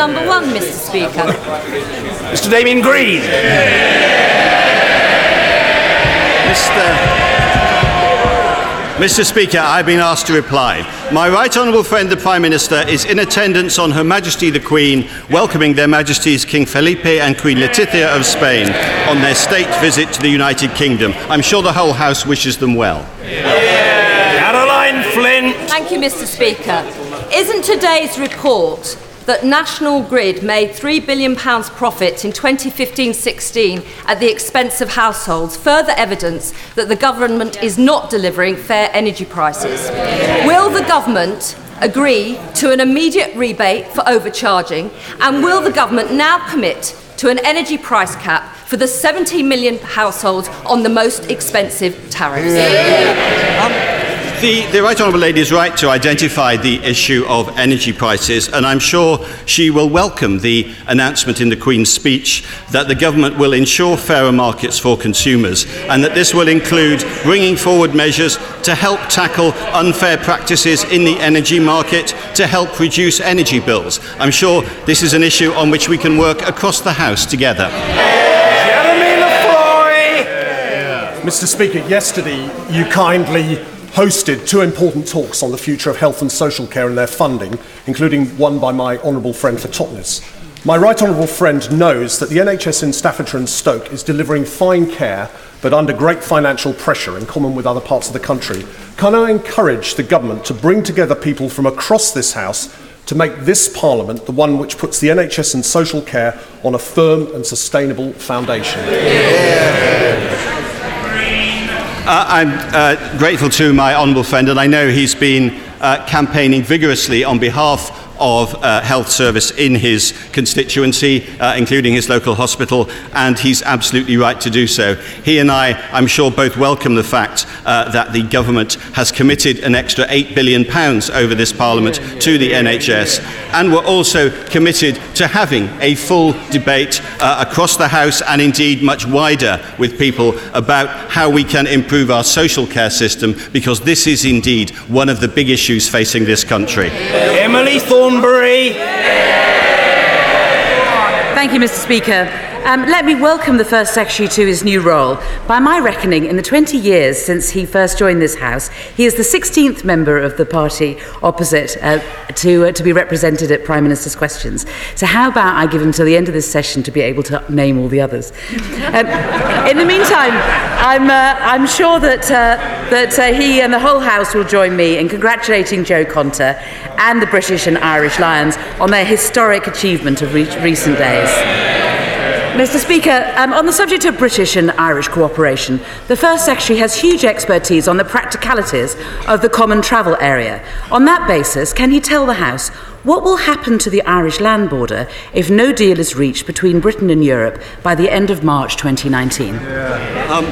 number one, Mr. Speaker. Mr. Damian Green. Mr. Mr. Speaker, I've been asked to reply. My right honourable friend, the Prime Minister, is in attendance on Her Majesty the Queen, welcoming their Majesties King Felipe and Queen Letizia of Spain on their state visit to the United Kingdom. I'm sure the whole House wishes them well. Caroline Flint. Thank you, Mr. Speaker. Isn't today's report that National Grid made £3 billion profit in 2015-16 at the expense of households, further evidence that the government is not delivering fair energy prices. Will the government agree to an immediate rebate for overcharging and will the government now commit to an energy price cap for the 17 million households on the most expensive tariffs? Um, the, the Right Honourable Lady is right to identify the issue of energy prices, and I'm sure she will welcome the announcement in the Queen's speech that the government will ensure fairer markets for consumers, and that this will include bringing forward measures to help tackle unfair practices in the energy market to help reduce energy bills. I'm sure this is an issue on which we can work across the House together. Jeremy. Mr. Speaker, yesterday you kindly hosted two important talks on the future of health and social care and their funding, including one by my honourable friend for Totnes. My right honourable friend knows that the NHS in Staffordshire and Stoke is delivering fine care, but under great financial pressure in common with other parts of the country. Can I encourage the government to bring together people from across this House to make this Parliament the one which puts the NHS and social care on a firm and sustainable foundation? Yeah. Uh, I'm uh, grateful to my honourable friend, and I know he's been uh, campaigning vigorously on behalf of uh, health service in his constituency, uh, including his local hospital, and he's absolutely right to do so. He and I, I'm sure, both welcome the fact uh, that the government has committed an extra £8 billion over this Parliament to the NHS, and we're also committed to having a full debate uh, across the House and indeed much wider with people about how we can improve our social care system, because this is indeed one of the big issues facing this country. Emily Thorne. Thornberry. Thank you, Mr. Speaker. Um, let me welcome the First Secretary to his new role. By my reckoning, in the 20 years since he first joined this House, he is the 16th member of the party opposite uh, to, uh, to be represented at Prime Minister's questions. So, how about I give him till the end of this session to be able to name all the others? Um, in the meantime, I'm, uh, I'm sure that, uh, that uh, he and the whole House will join me in congratulating Jo Konta and the British and Irish Lions on their historic achievement of re- recent days. Mr. Speaker, um, on the subject of British and Irish cooperation, the First Secretary has huge expertise on the practicalities of the common travel area. On that basis, can he tell the House what will happen to the Irish land border if no deal is reached between Britain and Europe by the end of March 2019? Yeah. Um,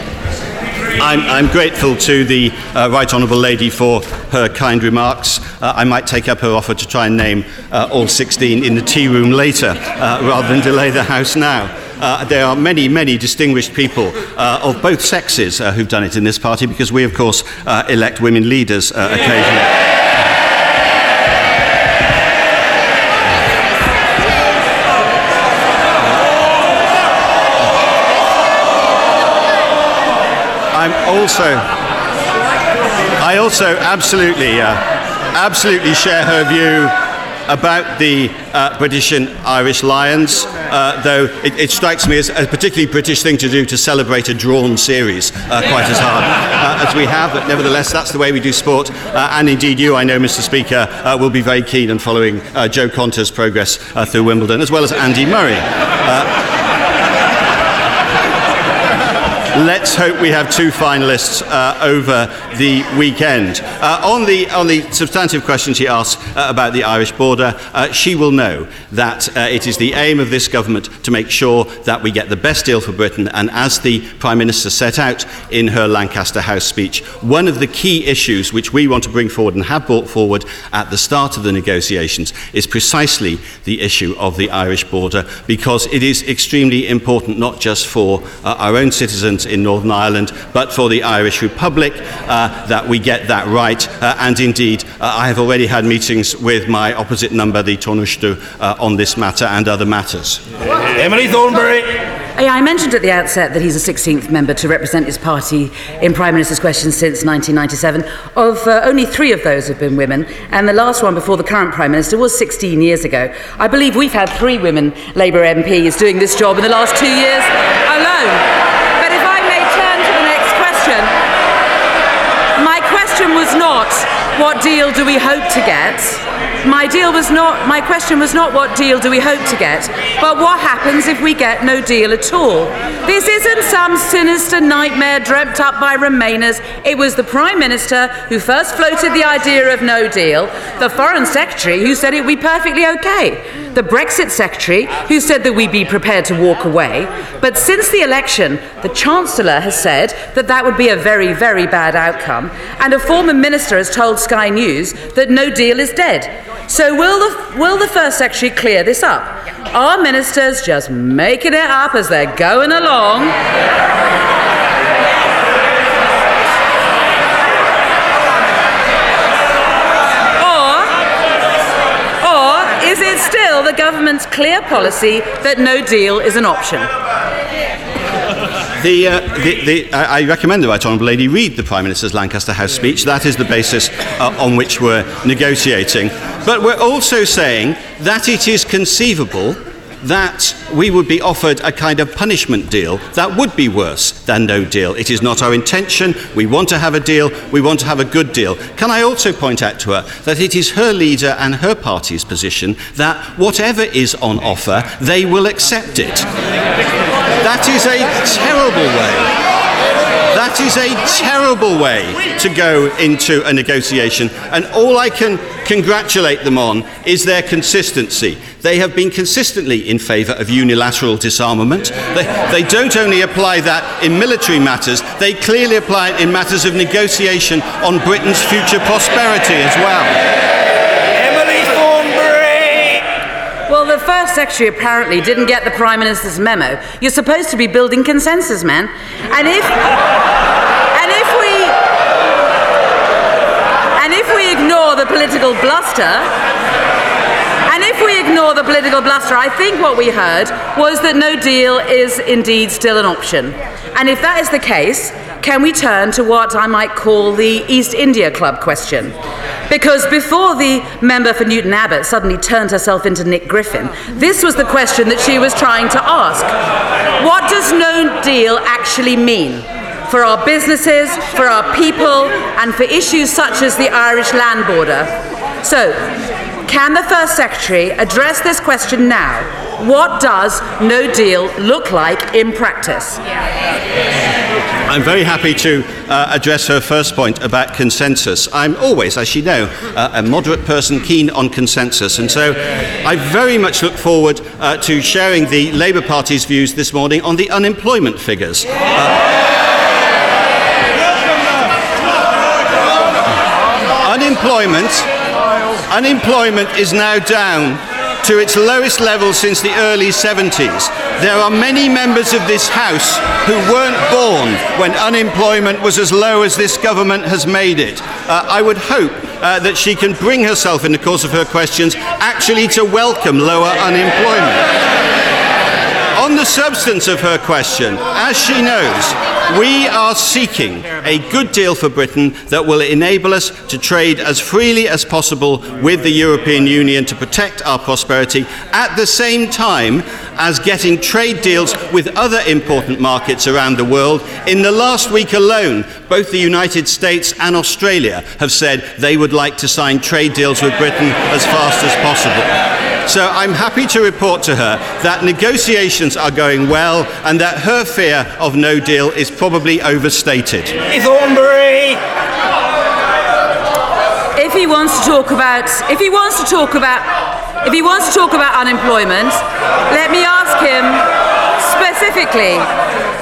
I'm, I'm, grateful to the uh, Right Honourable Lady for her kind remarks. Uh, I might take up her offer to try and name uh, all 16 in the tea room later uh, rather than delay the House now. Uh, there are many, many distinguished people uh, of both sexes uh, who've done it in this party because we, of course, uh, elect women leaders uh, occasionally. I'm also, I also absolutely, uh, absolutely share her view about the uh, British and Irish Lions, uh, though it, it, strikes me as a particularly British thing to do to celebrate a drawn series uh, quite as hard uh, as we have, but nevertheless, that's the way we do sport. Uh, and indeed, you, I know, Mr. Speaker, will be very keen on following Jo Konta's progress through Wimbledon, as well as Andy Murray. Let's hope we have two finalists uh, over the weekend. Uh, on, the, on the substantive question she asked uh, about the Irish border, uh, she will know that uh, it is the aim of this government to make sure that we get the best deal for Britain. And as the Prime Minister set out in her Lancaster House speech, one of the key issues which we want to bring forward and have brought forward at the start of the negotiations is precisely the issue of the Irish border because it is extremely important not just for uh, our own citizens in Northern Ireland, but for the Irish Republic, uh, that we get that right. Uh, and indeed, uh, I have already had meetings with my opposite number, the Taoiseach, uh, on this matter and other matters. Emily Thornberry. Yeah, I mentioned at the outset that he's a 16th member to represent his party in Prime Minister's questions since 1997. Of uh, only three of those have been women, and the last one before the current Prime Minister was 16 years ago. I believe we've had three women Labour MPs doing this job in the last two years alone. But if I may turn to the next question, my question was not what deal do we hope to get? My deal was not my question was not what deal do we hope to get, but what happens if we get no deal at all? This isn't some sinister nightmare dreamt up by Remainers. It was the Prime Minister who first floated the idea of no deal, the Foreign Secretary who said it would be perfectly okay, the Brexit Secretary who said that we'd be prepared to walk away. But since the election, the Chancellor has said that that would be a very, very bad outcome, and a former minister has told Sky News that no deal is dead. So will the, will the First Secretary clear this up? Are ministers just making it up as they're going along? Or, or is it still the government's clear policy that no deal is an option? The, uh, the, the, I recommend the Right Honourable Lady read the Prime Minister's Lancaster House speech. That is the basis uh, on which we're negotiating. But we're also saying that it is conceivable that we would be offered a kind of punishment deal that would be worse than no deal. It is not our intention. We want to have a deal. We want to have a good deal. Can I also point out to her that it is her leader and her party's position that whatever is on offer, they will accept it? That is a terrible way. That is a terrible way to go into a negotiation, and all I can congratulate them on is their consistency. They have been consistently in favour of unilateral disarmament. They, they don't only apply that in military matters, they clearly apply it in matters of negotiation on Britain's future prosperity as well. First secretary apparently didn't get the Prime Minister's memo. You're supposed to be building consensus, man. And if. And if we. And if we ignore the political bluster. And if we ignore the political bluster, I think what we heard was that no deal is indeed still an option. And if that is the case, can we turn to what I might call the East India Club question? Because before the member for Newton Abbot suddenly turned herself into Nick Griffin, this was the question that she was trying to ask. What does no deal actually mean? For our businesses, for our people, and for issues such as the Irish land border. So, can the First Secretary address this question now? What does no deal look like in practice? I'm very happy to uh, address her first point about consensus. I'm always, as you know, uh, a moderate person keen on consensus, and so I very much look forward uh, to sharing the Labour Party's views this morning on the unemployment figures. Uh, unemployment, unemployment is now down to its lowest level since the early 70s. There are many members of this House who weren't born when unemployment was as low as this government has made it. Uh, I would hope uh, that she can bring herself, in the course of her questions, actually to welcome lower unemployment. On the substance of her question, as she knows, we are seeking a good deal for Britain that will enable us to trade as freely as possible with the European Union to protect our prosperity at the same time as getting trade deals with other important markets around the world. In the last week alone, both the United States and Australia have said they would like to sign trade deals with Britain as fast as possible. So I'm happy to report to her that negotiations are going well and that her fear of no deal is probably overstated. Thornberry. If he wants to talk about if he wants to talk about if he wants to talk about unemployment, let me ask him specifically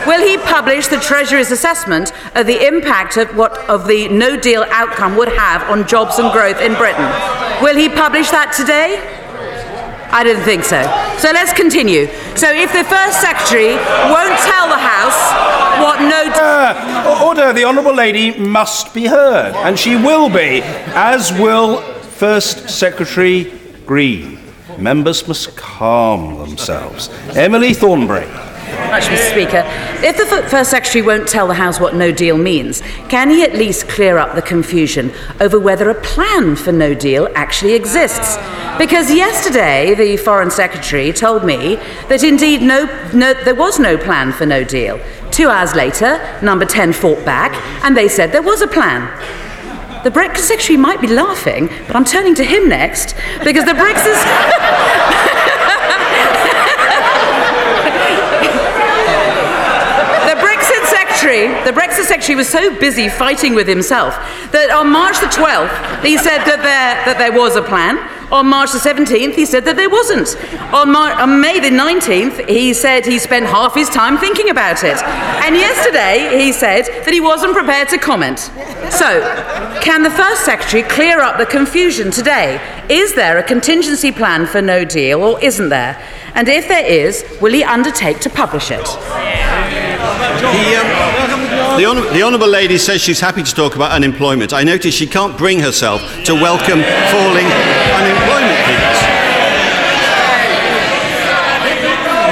Will he publish the Treasury's assessment of the impact of what of the no deal outcome would have on jobs and growth in Britain? Will he publish that today? I didn't think so. So let's continue. So if the First Secretary won't tell the House what no. Uh, order, the Honourable Lady must be heard, and she will be, as will First Secretary Green. Members must calm themselves. Emily Thornberry. Much, Mr. Speaker. If the First Secretary won't tell the House what no deal means, can he at least clear up the confusion over whether a plan for no deal actually exists? Because yesterday the Foreign Secretary told me that indeed no, no, there was no plan for no deal. Two hours later, number 10 fought back and they said there was a plan. The Brexit Secretary might be laughing, but I'm turning to him next because the Brexit. The Brexit The Brexit Secretary was so busy fighting with himself that on March the 12th, he said that there, that there was a plan. On March the 17th, he said that there wasn't. On, Mar- on May the 19th, he said he spent half his time thinking about it. And yesterday, he said that he wasn't prepared to comment. So, can the First Secretary clear up the confusion today? Is there a contingency plan for no deal or isn't there? And if there is, will he undertake to publish it? Um, the, honor- the Honourable Lady says she's happy to talk about unemployment. I notice she can't bring herself to welcome falling unemployment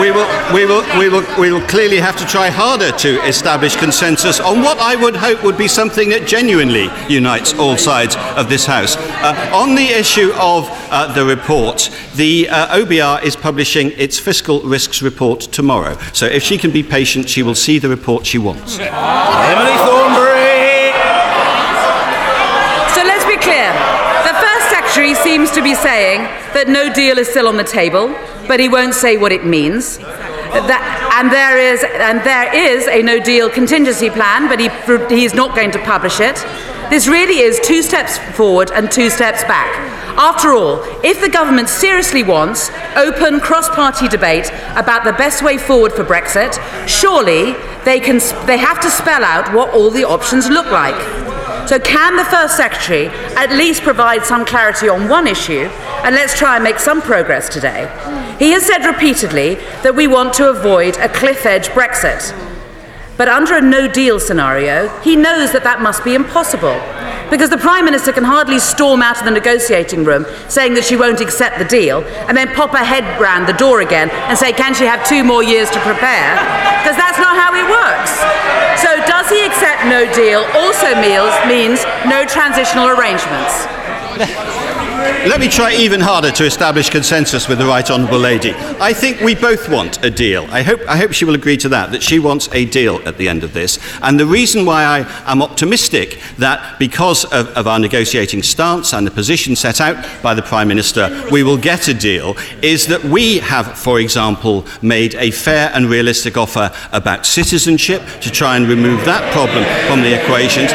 We will, we, will, we, will, we will clearly have to try harder to establish consensus on what I would hope would be something that genuinely unites all sides of this House. Uh, on the issue of uh, the report, the uh, OBR is publishing its fiscal risks report tomorrow. So if she can be patient, she will see the report she wants. Emily Thornberry. So let's be clear. The First Secretary seems to be saying that no deal is still on the table, but he won't say what it means. That, and there is and there is a no deal contingency plan, but he, is not going to publish it. This really is two steps forward and two steps back. After all, if the government seriously wants open cross party debate about the best way forward for Brexit, surely they, can, they have to spell out what all the options look like. So, can the First Secretary at least provide some clarity on one issue? And let's try and make some progress today. He has said repeatedly that we want to avoid a cliff edge Brexit. But under a no deal scenario, he knows that that must be impossible. Because the Prime Minister can hardly storm out of the negotiating room saying that she won't accept the deal and then pop her head round the door again and say, Can she have two more years to prepare? Because that's not how it works. So, does he accept no deal also means no transitional arrangements? Let me try even harder to establish consensus with the Right Honourable Lady. I think we both want a deal. I hope, I hope she will agree to that, that she wants a deal at the end of this. And the reason why I am optimistic that because of, of our negotiating stance and the position set out by the Prime Minister, we will get a deal is that we have, for example, made a fair and realistic offer about citizenship to try and remove that problem from the equations.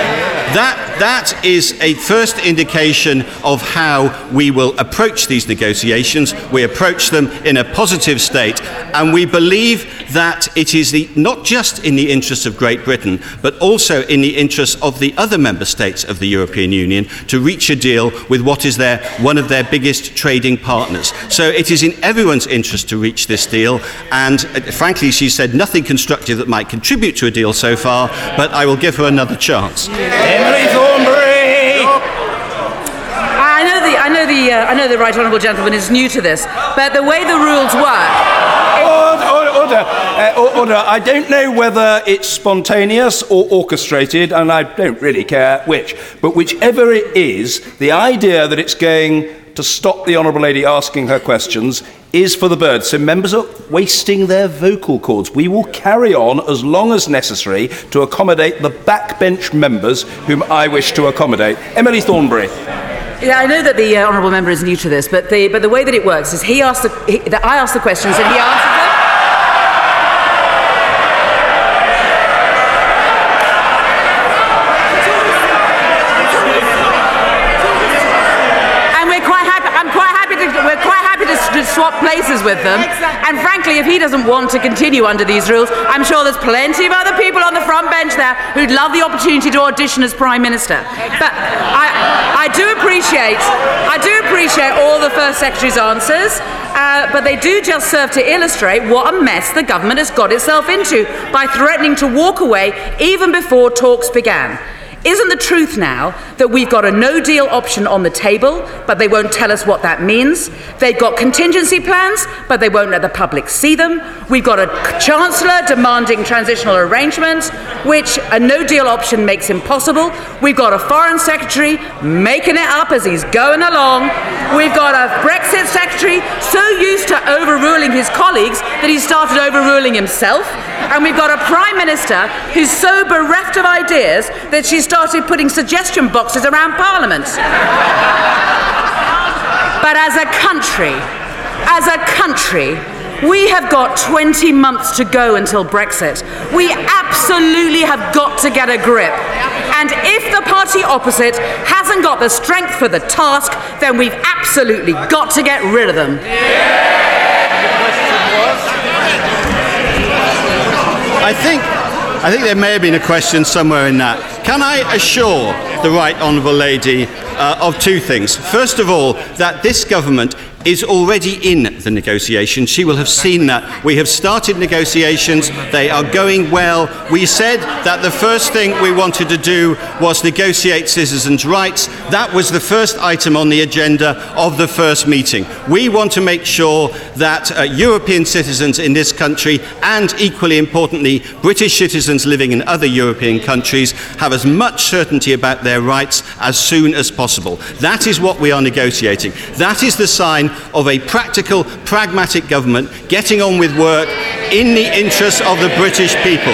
That, that is a first indication of how we will approach these negotiations. We approach them in a positive state, and we believe that it is the, not just in the interest of Great Britain, but also in the interest of the other member states of the European Union to reach a deal with what is their, one of their biggest trading partners. So it is in everyone's interest to reach this deal, and uh, frankly, she said nothing constructive that might contribute to a deal so far, but I will give her another chance. Emily Thornberry. I know the, I know the, right honourable gentleman is new to this, but the way the rules work, Order, order, uh, order. I don't know whether it's spontaneous or orchestrated, and I don't really care which. But whichever it is, the idea that it's going to stop the Honourable Lady asking her questions is for the birds. So members are wasting their vocal cords. We will carry on as long as necessary to accommodate the backbench members whom I wish to accommodate. Emily Thornberry. Yeah, I know that the uh, honourable member is new to this, but the, but the way that it works is he asks the, he, that I ask the questions and he answers them. Places with them. And frankly, if he doesn't want to continue under these rules, I'm sure there's plenty of other people on the front bench there who'd love the opportunity to audition as Prime Minister. But I, I do appreciate, I do appreciate all the First Secretary's answers, uh, but they do just serve to illustrate what a mess the government has got itself into by threatening to walk away even before talks began. Isn't the truth now that we've got a no deal option on the table, but they won't tell us what that means? They've got contingency plans, but they won't let the public see them. We've got a Chancellor demanding transitional arrangements, which a no deal option makes impossible. We've got a Foreign Secretary making it up as he's going along. We've got a Brexit Secretary so used to overruling his colleagues that he started overruling himself. And we've got a Prime Minister who's so bereft of ideas that she's started putting suggestion boxes around Parliament. but as a country, as a country, we have got 20 months to go until Brexit. We absolutely have got to get a grip. And if the party opposite hasn't got the strength for the task, then we've absolutely got to get rid of them. I think, I think there may have been a question somewhere in that. Can I assure the Right Honourable Lady uh, of two things? First of all, that this government is already in the negotiations. She will have seen that. We have started negotiations, they are going well. We said that the first thing we wanted to do was negotiate citizens' rights. That was the first item on the agenda of the first meeting. We want to make sure that uh, European citizens in this country, and equally importantly, British citizens living in other European countries, have as much certainty about their rights as soon as possible. That is what we are negotiating. That is the sign of a practical, pragmatic government getting on with work in the interests of the British people.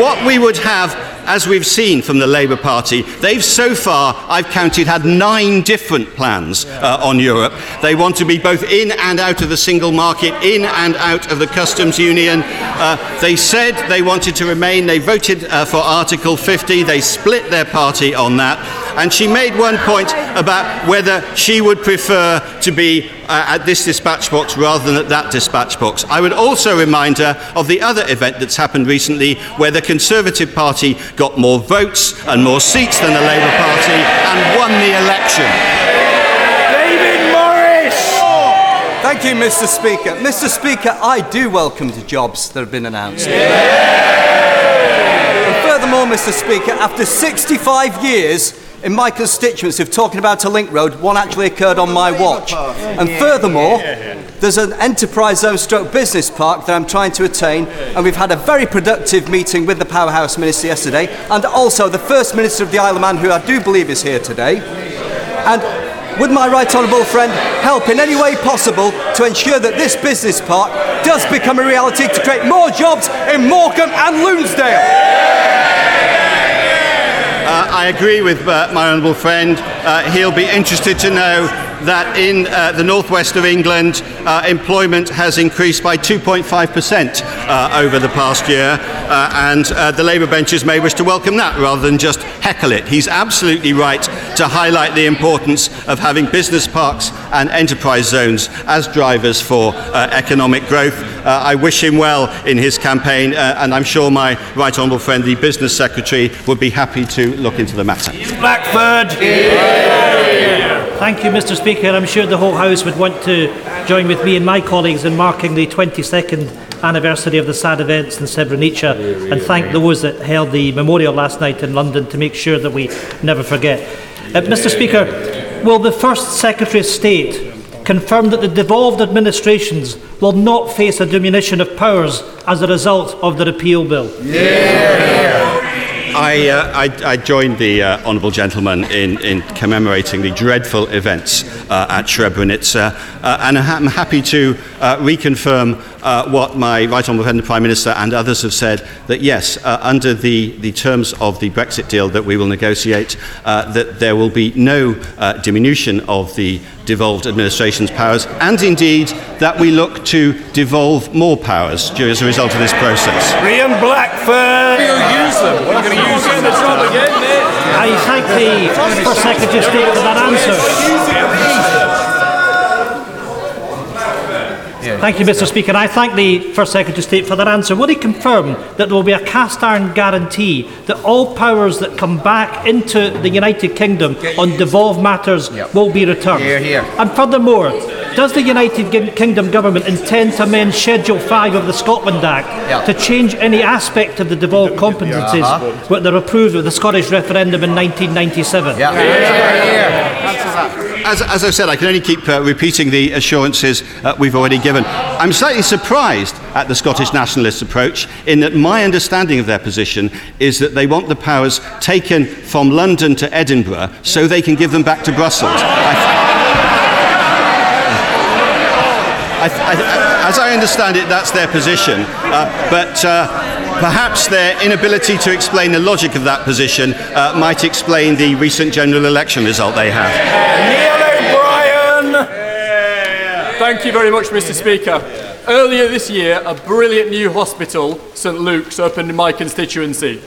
What we would have as we've seen from the Labour Party, they've so far, I've counted, had nine different plans uh, on Europe. They want to be both in and out of the single market, in and out of the customs union. Uh, they said they wanted to remain. They voted uh, for Article 50. They split their party on that. And she made one point about whether she would prefer to be Uh, at this dispatch box rather than at that dispatch box. I would also remind her of the other event that's happened recently where the Conservative Party got more votes and more seats than the Labour Party and won the election. David Morris! Thank you, Mr. Speaker. Mr. Speaker, I do welcome the jobs that have been announced. And furthermore, Mr. Speaker, after 65 years in my constituency of talking about a link road, one actually occurred on my watch. And furthermore, there's an enterprise zone stroke business park that I'm trying to attain, and we've had a very productive meeting with the Powerhouse Minister yesterday, and also the First Minister of the Isle of Man, who I do believe is here today. And would my right honourable friend help in any way possible to ensure that this business park does become a reality to create more jobs in Morecambe and Lunesdale? Uh, I agree with uh, my honourable friend. Uh, he'll be interested to know that in uh, the northwest of England, uh, employment has increased by 2.5% uh, over the past year, uh, and uh, the Labour benches may wish to welcome that rather than just heckle it. He's absolutely right to highlight the importance of having business parks and enterprise zones as drivers for uh, economic growth. I wish him well in his campaign, and I'm sure my right honourable friend, the Business Secretary, would be happy to look into the matter. Blackford! Thank you, Mr. Speaker. I'm sure the whole House would want to join with me and my colleagues in marking the 22nd anniversary of the sad events in Srebrenica and thank those that held the memorial last night in London to make sure that we never forget. Uh, Mr. Speaker, will the First Secretary of State confirm that the devolved administrations will not face a diminution of powers as a result of the repeal bill? I, uh, I, I joined the uh, honourable gentleman in, in commemorating the dreadful events uh, at Srebrenica, uh, and I'm happy to uh, reconfirm uh, what my right honourable friend the Prime Minister and others have said, that yes, uh, under the, the terms of the Brexit deal that we will negotiate, uh, that there will be no uh, diminution of the devolved administration's powers, and indeed that we look to devolve more powers due as a result of this process. Ian Blackford! We will use them. We're not going to I thank the First Secretary of State for that answer. Thank you, Mr Speaker. I thank the First Secretary of State for that answer. Will he confirm that there will be a cast iron guarantee that all powers that come back into the United Kingdom on devolved matters yep. will be returned? Hear, hear. And furthermore, does the United Kingdom government intend to amend Schedule 5 of the Scotland Act yep. to change any aspect of the devolved competencies uh -huh. that were approved with the Scottish referendum in 1997? Yeah. Yeah. Yeah. As, as I said, I can only keep uh, repeating the assurances uh, we've already given. I'm slightly surprised at the Scottish nationalist approach in that my understanding of their position is that they want the powers taken from London to Edinburgh so they can give them back to Brussels. I, I, as I understand it, that's their position. Uh, but uh, perhaps their inability to explain the logic of that position uh, might explain the recent general election result they have. Thank you very much, Mr. Speaker. Earlier this year, a brilliant new hospital, St Luke's, opened in my constituency.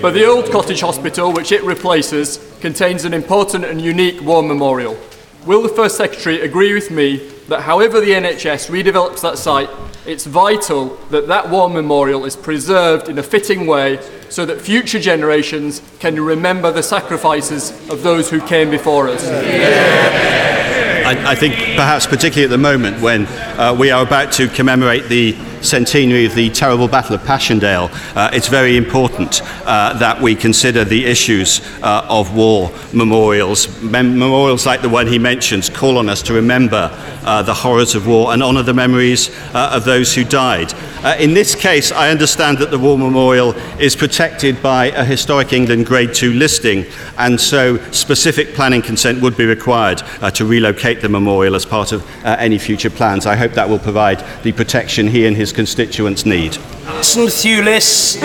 But the old cottage hospital, which it replaces, contains an important and unique war memorial. Will the First Secretary agree with me that however the NHS redevelops that site, it's vital that that war memorial is preserved in a fitting way so that future generations can remember the sacrifices of those who came before us. I, I think perhaps particularly at the moment when uh, we are about to commemorate the centenary of the terrible Battle of Passchendaele, uh, it's very important uh, that we consider the issues uh, of war memorials. Mem- memorials like the one he mentions call on us to remember uh, the horrors of war and honour the memories uh, of those who died. Uh, in this case, I understand that the War Memorial is protected by a Historic England Grade 2 listing, and so specific planning consent would be required to relocate the memorial as part of any future plans. I hope that will provide the protection he and his constituents need. Thewliss.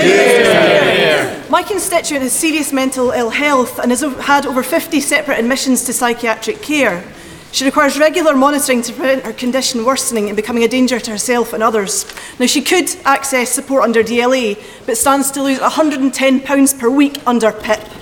My constituent has serious mental ill health and has had over 50 separate admissions to psychiatric care. She requires regular monitoring to prevent her condition worsening and becoming a danger to herself and others. Now, she could access support under DLA, but stands to lose £110 per week under PIP.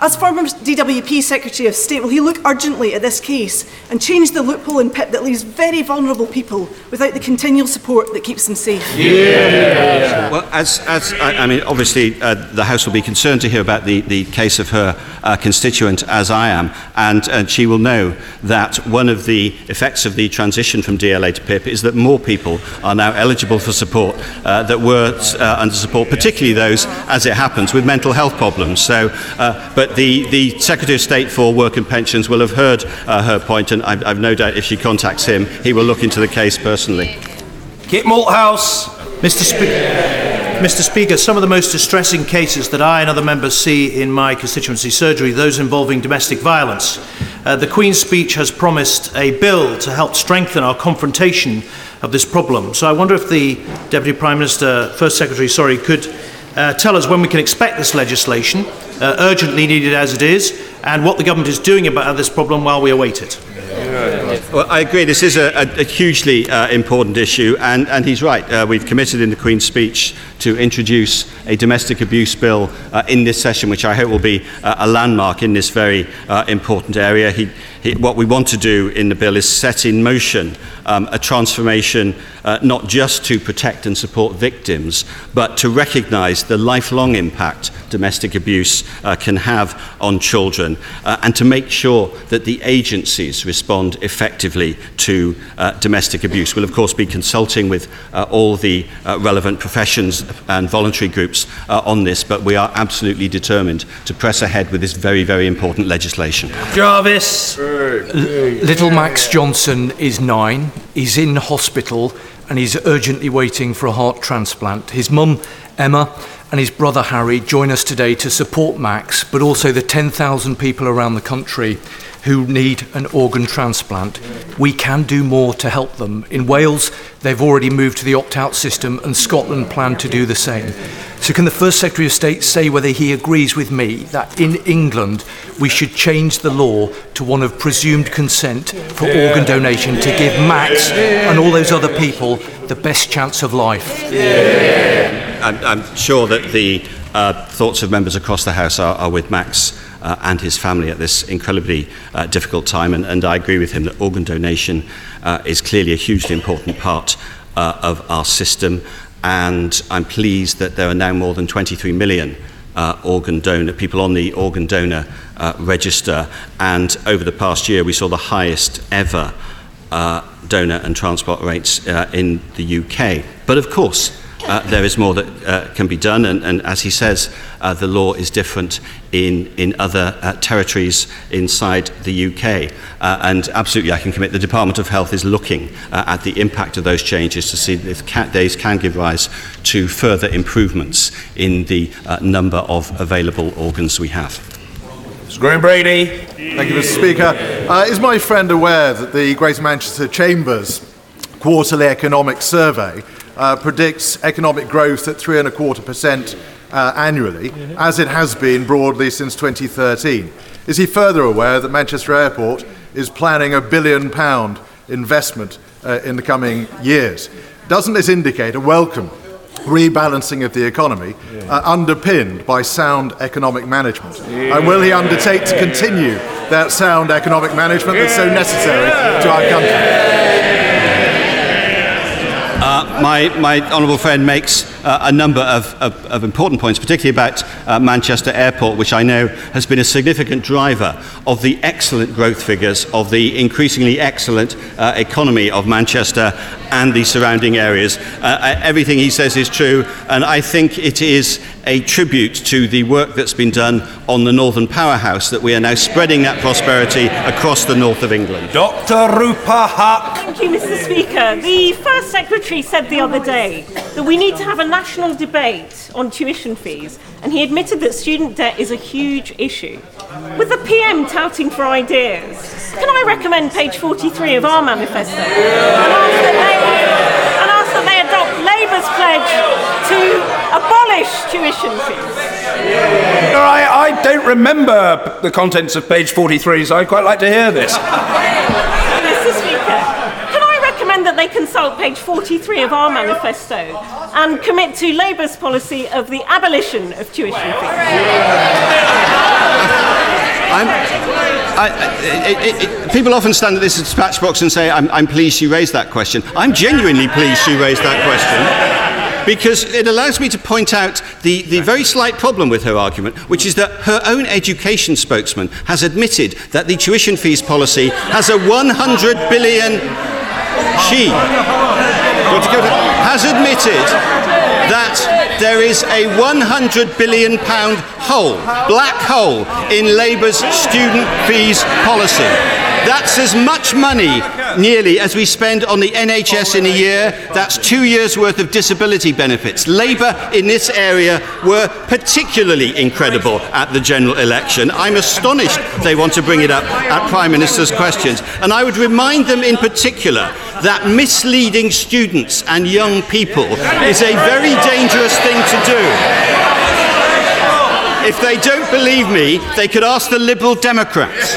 As former DWP Secretary of State, will he look urgently at this case and change the loophole in PIP that leaves very vulnerable people without the continual support that keeps them safe? Yeah. Well, as, as I, I mean, obviously uh, the House will be concerned to hear about the, the case of her uh, constituent, as I am, and, and she will know that one of the effects of the transition from DLA to PIP is that more people are now eligible for support uh, that were uh, under support, particularly those, as it happens, with mental health problems. So, uh, but the, the Secretary of State for Work and Pensions will have heard uh, her point, and I've, I've no doubt if she contacts him, he will look into the case personally. Kit Malthouse. Mr. Speaker. Mr. Speaker, some of the most distressing cases that I and other members see in my constituency surgery, those involving domestic violence. Uh, the Queen's speech has promised a bill to help strengthen our confrontation of this problem. So I wonder if the Deputy Prime Minister, First Secretary, sorry, could uh, tell us when we can expect this legislation, uh, urgently needed as it is, and what the government is doing about this problem while we await it. Well, I agree. This is a, a, a hugely uh, important issue, and, and he's right. Uh, we've committed in the Queen's speech to introduce a domestic abuse bill uh, in this session, which I hope will be uh, a landmark in this very uh, important area. He, he, what we want to do in the bill is set in motion um, a transformation uh, not just to protect and support victims, but to recognise the lifelong impact domestic abuse uh, can have on children, uh, and to make sure that the agencies respond effectively to uh, domestic abuse. We'll, of course, be consulting with uh, all the uh, relevant professions and voluntary groups uh, on this, but we are absolutely determined to press ahead with this very, very important legislation. Jarvis. Little Max Johnson is nine. He's in hospital and he's urgently waiting for a heart transplant. His mum, Emma, and his brother Harry join us today to support Max, but also the 10,000 people around the country who need an organ transplant. We can do more to help them. In Wales, they've already moved to the opt out system, and Scotland plan to do the same. So, can the First Secretary of State say whether he agrees with me that in England we should change the law to one of presumed consent for organ donation to give Max and all those other people the best chance of life? Yeah. I'm, I'm sure that the uh, thoughts of members across the House are, are with Max uh, and his family at this incredibly uh, difficult time. And, and I agree with him that organ donation uh, is clearly a hugely important part uh, of our system. And I'm pleased that there are now more than 23 million uh, organ donor people on the organ donor uh, register. And over the past year, we saw the highest ever uh, donor and transport rates uh, in the UK. But of course, uh, there is more that uh, can be done, and, and as he says, uh, the law is different in, in other uh, territories inside the UK. Uh, and absolutely, I can commit the Department of Health is looking uh, at the impact of those changes to see if cat days can give rise to further improvements in the uh, number of available organs we have. Mr. Graham Brady. Thank you, Mr. Speaker. Uh, is my friend aware that the Greater Manchester Chambers quarterly economic survey uh, predicts economic growth at three and a quarter percent uh, annually, as it has been broadly since 2013? Is he further aware that Manchester Airport is planning a billion pound investment uh, in the coming years? Doesn't this indicate a welcome rebalancing of the economy uh, underpinned by sound economic management? And will he undertake to continue that sound economic management that's so necessary to our country? Uh, my, my honourable friend makes uh, a number of, of, of important points, particularly about uh, Manchester Airport, which I know has been a significant driver of the excellent growth figures of the increasingly excellent uh, economy of Manchester and the surrounding areas. Uh, everything he says is true, and I think it is a tribute to the work that's been done on the Northern Powerhouse that we are now spreading that prosperity across the north of England. Dr. Rupa Huq. Thank you, Mr. Speaker. The First Secretary said the other day that we need to have a national debate on tuition fees, and he admitted that student debt is a huge issue. With the PM touting for ideas, can I recommend page 43 of our manifesto and ask that they, and ask that they adopt Labour's pledge to abolish tuition fees? No, I, I don't remember the contents of page 43, so I'd quite like to hear this. Mr. Speaker, can I recommend that they consult page 43 of our manifesto and commit to Labour's policy of the abolition of tuition I'm, I, it, it, it, people often stand at this dispatch box and say, I'm, I'm pleased she raised that question. I'm genuinely pleased she raised that question because it allows me to point out the, the very slight problem with her argument, which is that her own education spokesman has admitted that the tuition fees policy has a 100 billion. She oh, has admitted that there is a 100 billion pound hole, black hole, in Labour's student fees policy. That's as much money, nearly, as we spend on the NHS in a year. That's two years' worth of disability benefits. Labour in this area were particularly incredible at the general election. I'm astonished they want to bring it up at Prime Minister's questions. And I would remind them in particular that misleading students and young people is a very dangerous thing to do. If they don't believe me, they could ask the Liberal Democrats.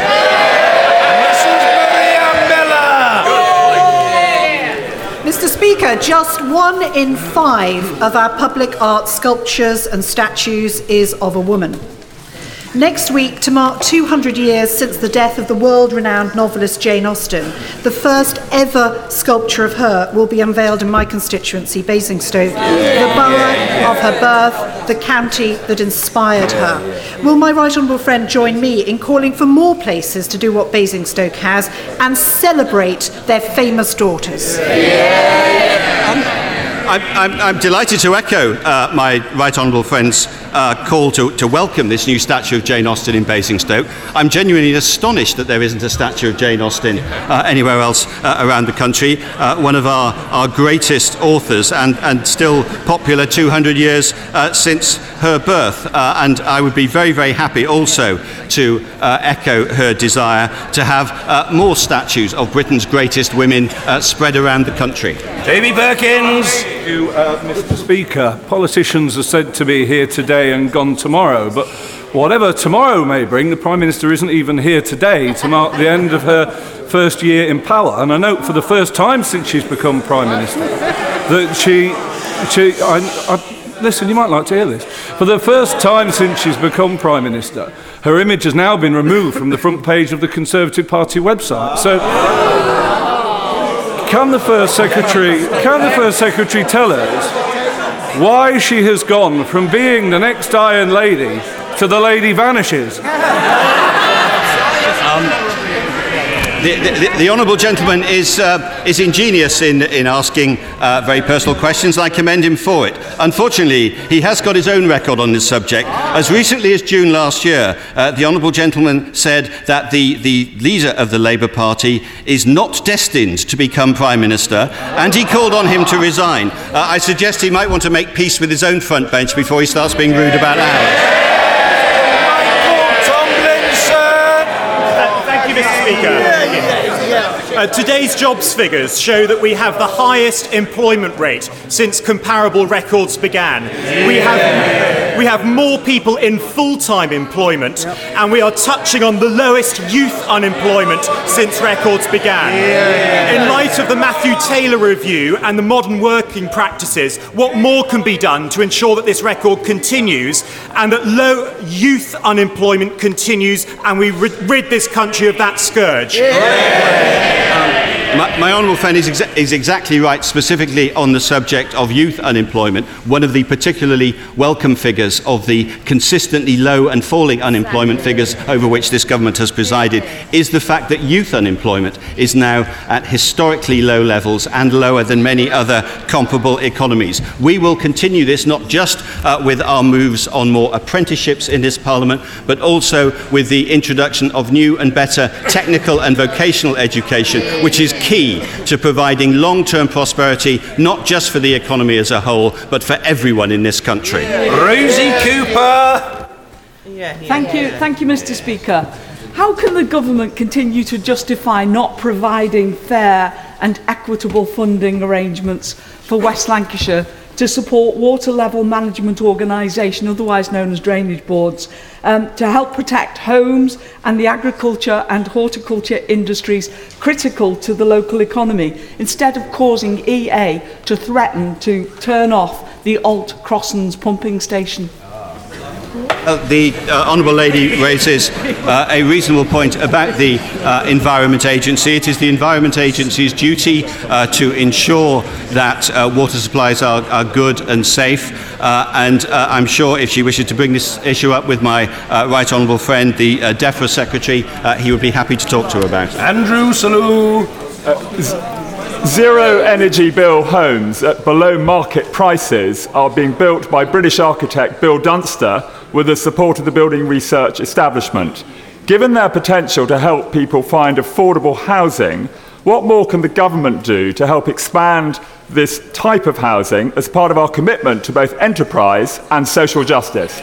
Speaker, just one in five of our public art sculptures and statues is of a woman. Next week, to mark 200 years since the death of the world renowned novelist Jane Austen, the first ever sculpture of her will be unveiled in my constituency, Basingstoke, the borough of her birth, the county that inspired her. Will my right honourable friend join me in calling for more places to do what Basingstoke has and celebrate their famous daughters? I'm, I'm, I'm, delighted to echo uh, my right honourable friend's uh, call to, to welcome this new statue of Jane Austen in Basingstoke. I'm genuinely astonished that there isn't a statue of Jane Austen uh, anywhere else uh, around the country. Uh, one of our, our greatest authors and, and still popular 200 years uh, since her birth. and I would be very, very happy also to echo her desire to have more statues of Britain's greatest women spread around the country. Davy Perkins you, uh, Mr. Speaker. Politicians are said to be here today and gone tomorrow, but whatever tomorrow may bring, the Prime Minister isn't even here today to mark the end of her first year in power. And I note for the first time since she's become Prime Minister that she, she I, I, listen, you might like to hear this. For the first time since she's become Prime Minister, her image has now been removed from the front page of the Conservative Party website. So, can the First Secretary, can the First Secretary tell us why she has gone from being the next Iron Lady to the Lady Vanishes? Um, The, the, the Honourable Gentleman is, uh, is ingenious in, in asking uh, very personal questions, and I commend him for it. Unfortunately, he has got his own record on this subject. As recently as June last year, uh, the Honourable Gentleman said that the, the leader of the Labour Party is not destined to become Prime Minister, and he called on him to resign. Uh, I suggest he might want to make peace with his own front bench before he starts being rude about ours. Thank you, Mr. Speaker. Uh, today's jobs figures show that we have the highest employment rate since comparable records began. We have, we have more people in full time employment, and we are touching on the lowest youth unemployment since records began. In light of the Matthew Taylor review and the modern working practices, what more can be done to ensure that this record continues and that low youth unemployment continues and we rid, rid this country of that scourge? My, my honourable friend is, exa- is exactly right, specifically on the subject of youth unemployment. One of the particularly welcome figures of the consistently low and falling unemployment figures over which this government has presided is the fact that youth unemployment is now at historically low levels and lower than many other comparable economies. We will continue this not just uh, with our moves on more apprenticeships in this Parliament, but also with the introduction of new and better technical and vocational education, which is key to providing long term prosperity, not just for the economy as a whole, but for everyone in this country. Rosie Cooper. Thank you, thank you, Mr. Speaker. How can the government continue to justify not providing fair and equitable funding arrangements for West Lancashire to support Water Level Management Organisation, otherwise known as drainage boards, um, to help protect homes and the agriculture and horticulture industries critical to the local economy, instead of causing EA to threaten to turn off the Alt Crossens pumping station. Uh, the uh, Honourable Lady raises uh, a reasonable point about the uh, Environment Agency. It is the Environment Agency's duty uh, to ensure that uh, water supplies are, are good and safe. And I'm sure if she wishes to bring this issue up with my right honourable friend, the uh, DEFRA Secretary, he would be happy to talk to her about it. Andrew Selous. Zero energy bill homes at below market prices are being built by British architect Bill Dunster with the support of the Building Research Establishment. Given their potential to help people find affordable housing, what more can the government do to help expand this type of housing as part of our commitment to both enterprise and social justice?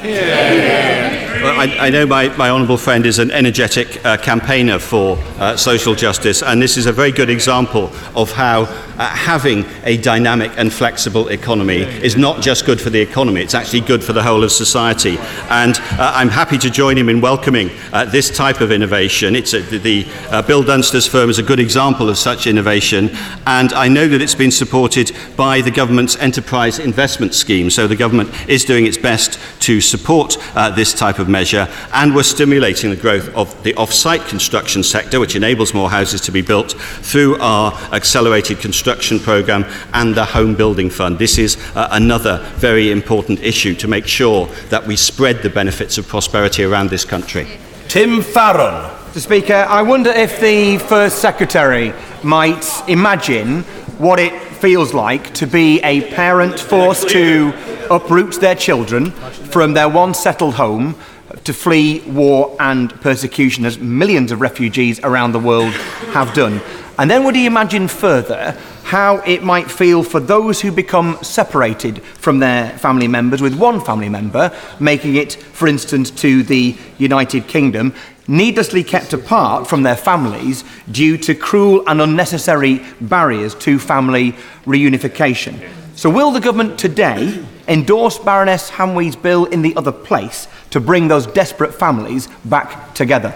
Well, I, I know my, my honourable friend is an energetic uh, campaigner for uh, social justice, and this is a very good example of how uh, having a dynamic and flexible economy is not just good for the economy, it's actually good for the whole of society. And uh, I'm happy to join him in welcoming uh, this type of innovation. It's a, the uh, Bill Dunster's firm is a good example of such innovation, and I know that it's been supported by the government's enterprise investment scheme. So the government is doing its best to support uh, this type of measure, and we're stimulating the growth of the off-site construction sector, which enables more houses to be built through our accelerated construction programme and the home building fund. This is uh, another very important issue to make sure that we spread the benefits of prosperity around this country. Tim Farron. Mr. Speaker, I wonder if the First Secretary might imagine what it feels like to be a parent forced to uproot their children from their once settled home to flee war and persecution, as millions of refugees around the world have done. And then would he imagine further how it might feel for those who become separated from their family members, with one family member making it, for instance, to the United Kingdom, needlessly kept apart from their families due to cruel and unnecessary barriers to family reunification. So, will the government today endorse Baroness Hamwee's bill in the other place to bring those desperate families back together?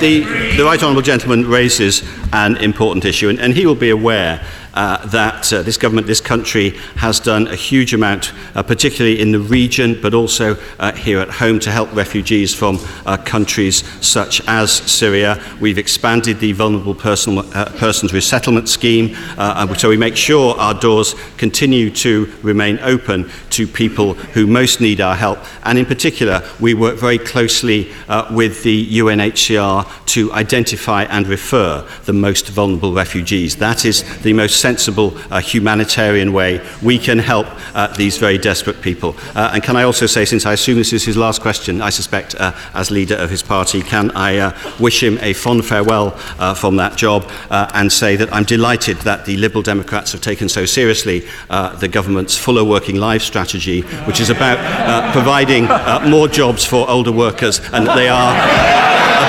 The, the right honourable gentleman raises an important issue, and, and he will be aware uh, that uh, this government, this country, has done a huge amount, uh, particularly in the region, but also uh, here at home, to help refugees from uh, countries such as Syria. We've expanded the Vulnerable Personal, uh, Persons Resettlement Scheme, uh, so we make sure our doors continue to remain open to people who most need our help. And in particular, we work very closely uh, with the UNHCR to identify and refer the most vulnerable refugees. That is the most sensible uh, humanitarian way we can help uh, these very desperate people. Uh, and can I also say, since I assume this is his last question, I suspect uh, as leader of his party, can I uh, wish him a fond farewell uh, from that job uh, and say that I'm delighted that the Liberal Democrats have taken so seriously uh, the government's fuller working life strategy, which is about uh, providing uh, more jobs for older workers, and they are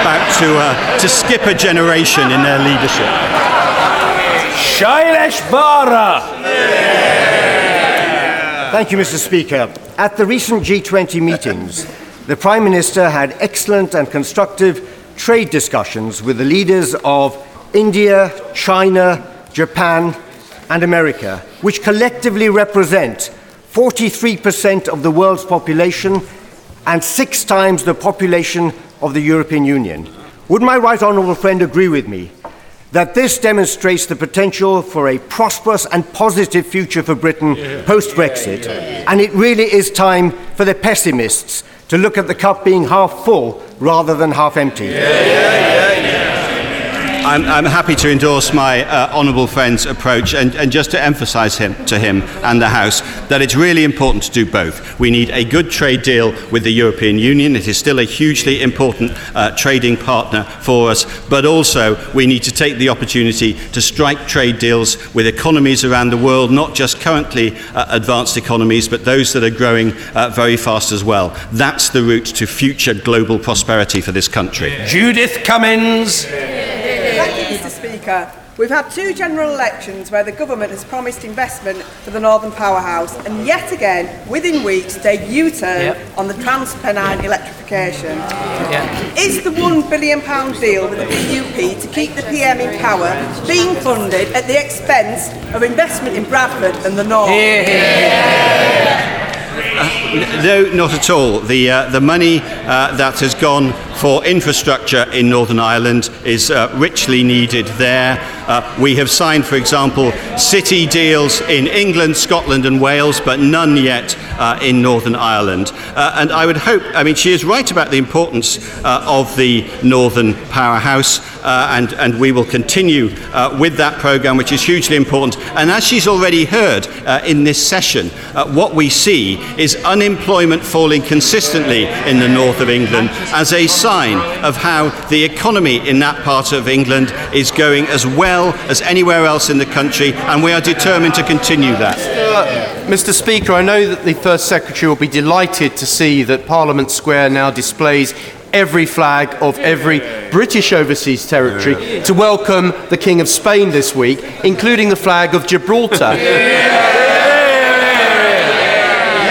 about to, uh, to skip a generation in their leadership. Shailesh Vara. Thank you, Mr. Speaker. At the recent G20 meetings, the Prime Minister had excellent and constructive trade discussions with the leaders of India, China, Japan, and America, which collectively represent 43% of the world's population and six times the population of the European Union. Would my right honourable friend agree with me that this demonstrates the potential for a prosperous and positive future for Britain post Brexit? And it really is time for the pessimists to look at the cup being half full rather than half empty. I'm, I'm happy to endorse my uh, honourable friend's approach and, and just to emphasise him, to him and the House that it's really important to do both. We need a good trade deal with the European Union. It is still a hugely important uh, trading partner for us, but also we need to take the opportunity to strike trade deals with economies around the world, not just currently uh, advanced economies, but those that are growing uh, very fast as well. That's the route to future global prosperity for this country. Judith Cummins. Thank you, Mr Speaker. We've had two general elections where the government has promised investment for the Northern Powerhouse, and yet again, within weeks, they U-turn Yep. on the Trans-Pennine electrification. Is the £1 billion deal with the DUP to keep the PM in power being funded at the expense of investment in Bradford and the North? Uh, No, not at all. The, uh, the money uh, that has gone for infrastructure in Northern Ireland is uh, richly needed there. Uh, we have signed, for example, city deals in England, Scotland, and Wales, but none yet uh, in Northern Ireland. Uh, and I would hope, I mean, she is right about the importance of the Northern Powerhouse, and, and we will continue with that programme, which is hugely important. And as she's already heard in this session, what we see is unemployment falling consistently in the north of England as a sign of how the economy in that part of England is going as well as anywhere else in the country, and we are determined to continue that. Mr. Speaker, I know that the First Secretary will be delighted to see that Parliament Square now displays every flag of every British overseas territory to welcome the King of Spain this week, including the flag of Gibraltar.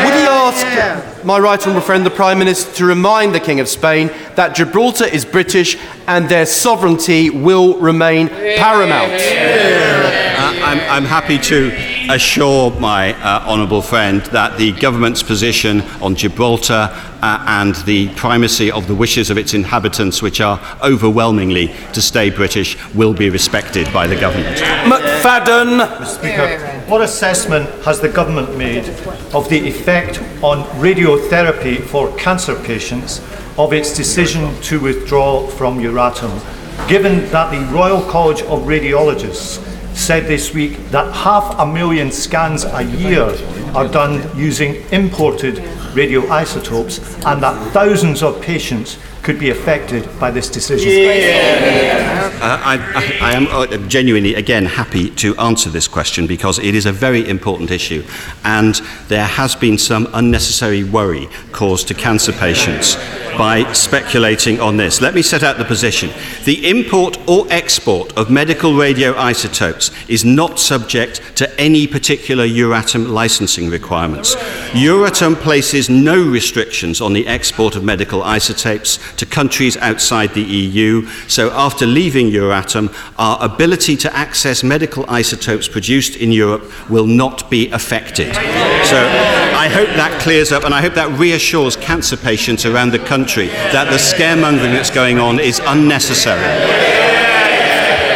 Would he ask my right honourable friend, the Prime Minister, to remind the King of Spain that Gibraltar is British and their sovereignty will remain paramount? Uh, I'm, I'm happy to assure my uh, honourable friend that the government's position on Gibraltar uh, and the primacy of the wishes of its inhabitants, which are overwhelmingly to stay British, will be respected by the government. McFadden. What assessment has the government made of the effect on radiotherapy for cancer patients of its decision to withdraw from Euratom, given that the Royal College of Radiologists said this week that half a million scans a year are done using imported radioisotopes and that thousands of patients could be affected by this decision? Uh, I, I, I am uh, genuinely, again, happy to answer this question because it is a very important issue and there has been some unnecessary worry caused to cancer patients by speculating on this. Let me set out the position. The import or export of medical radioisotopes is not subject to any particular Euratom licensing requirements. Euratom places no restrictions on the export of medical isotopes to countries outside the EU, so after leaving Euratom, our ability to access medical isotopes produced in Europe will not be affected. So I hope that clears up and I hope that reassures cancer patients around the country that the scaremongering that's going on is unnecessary.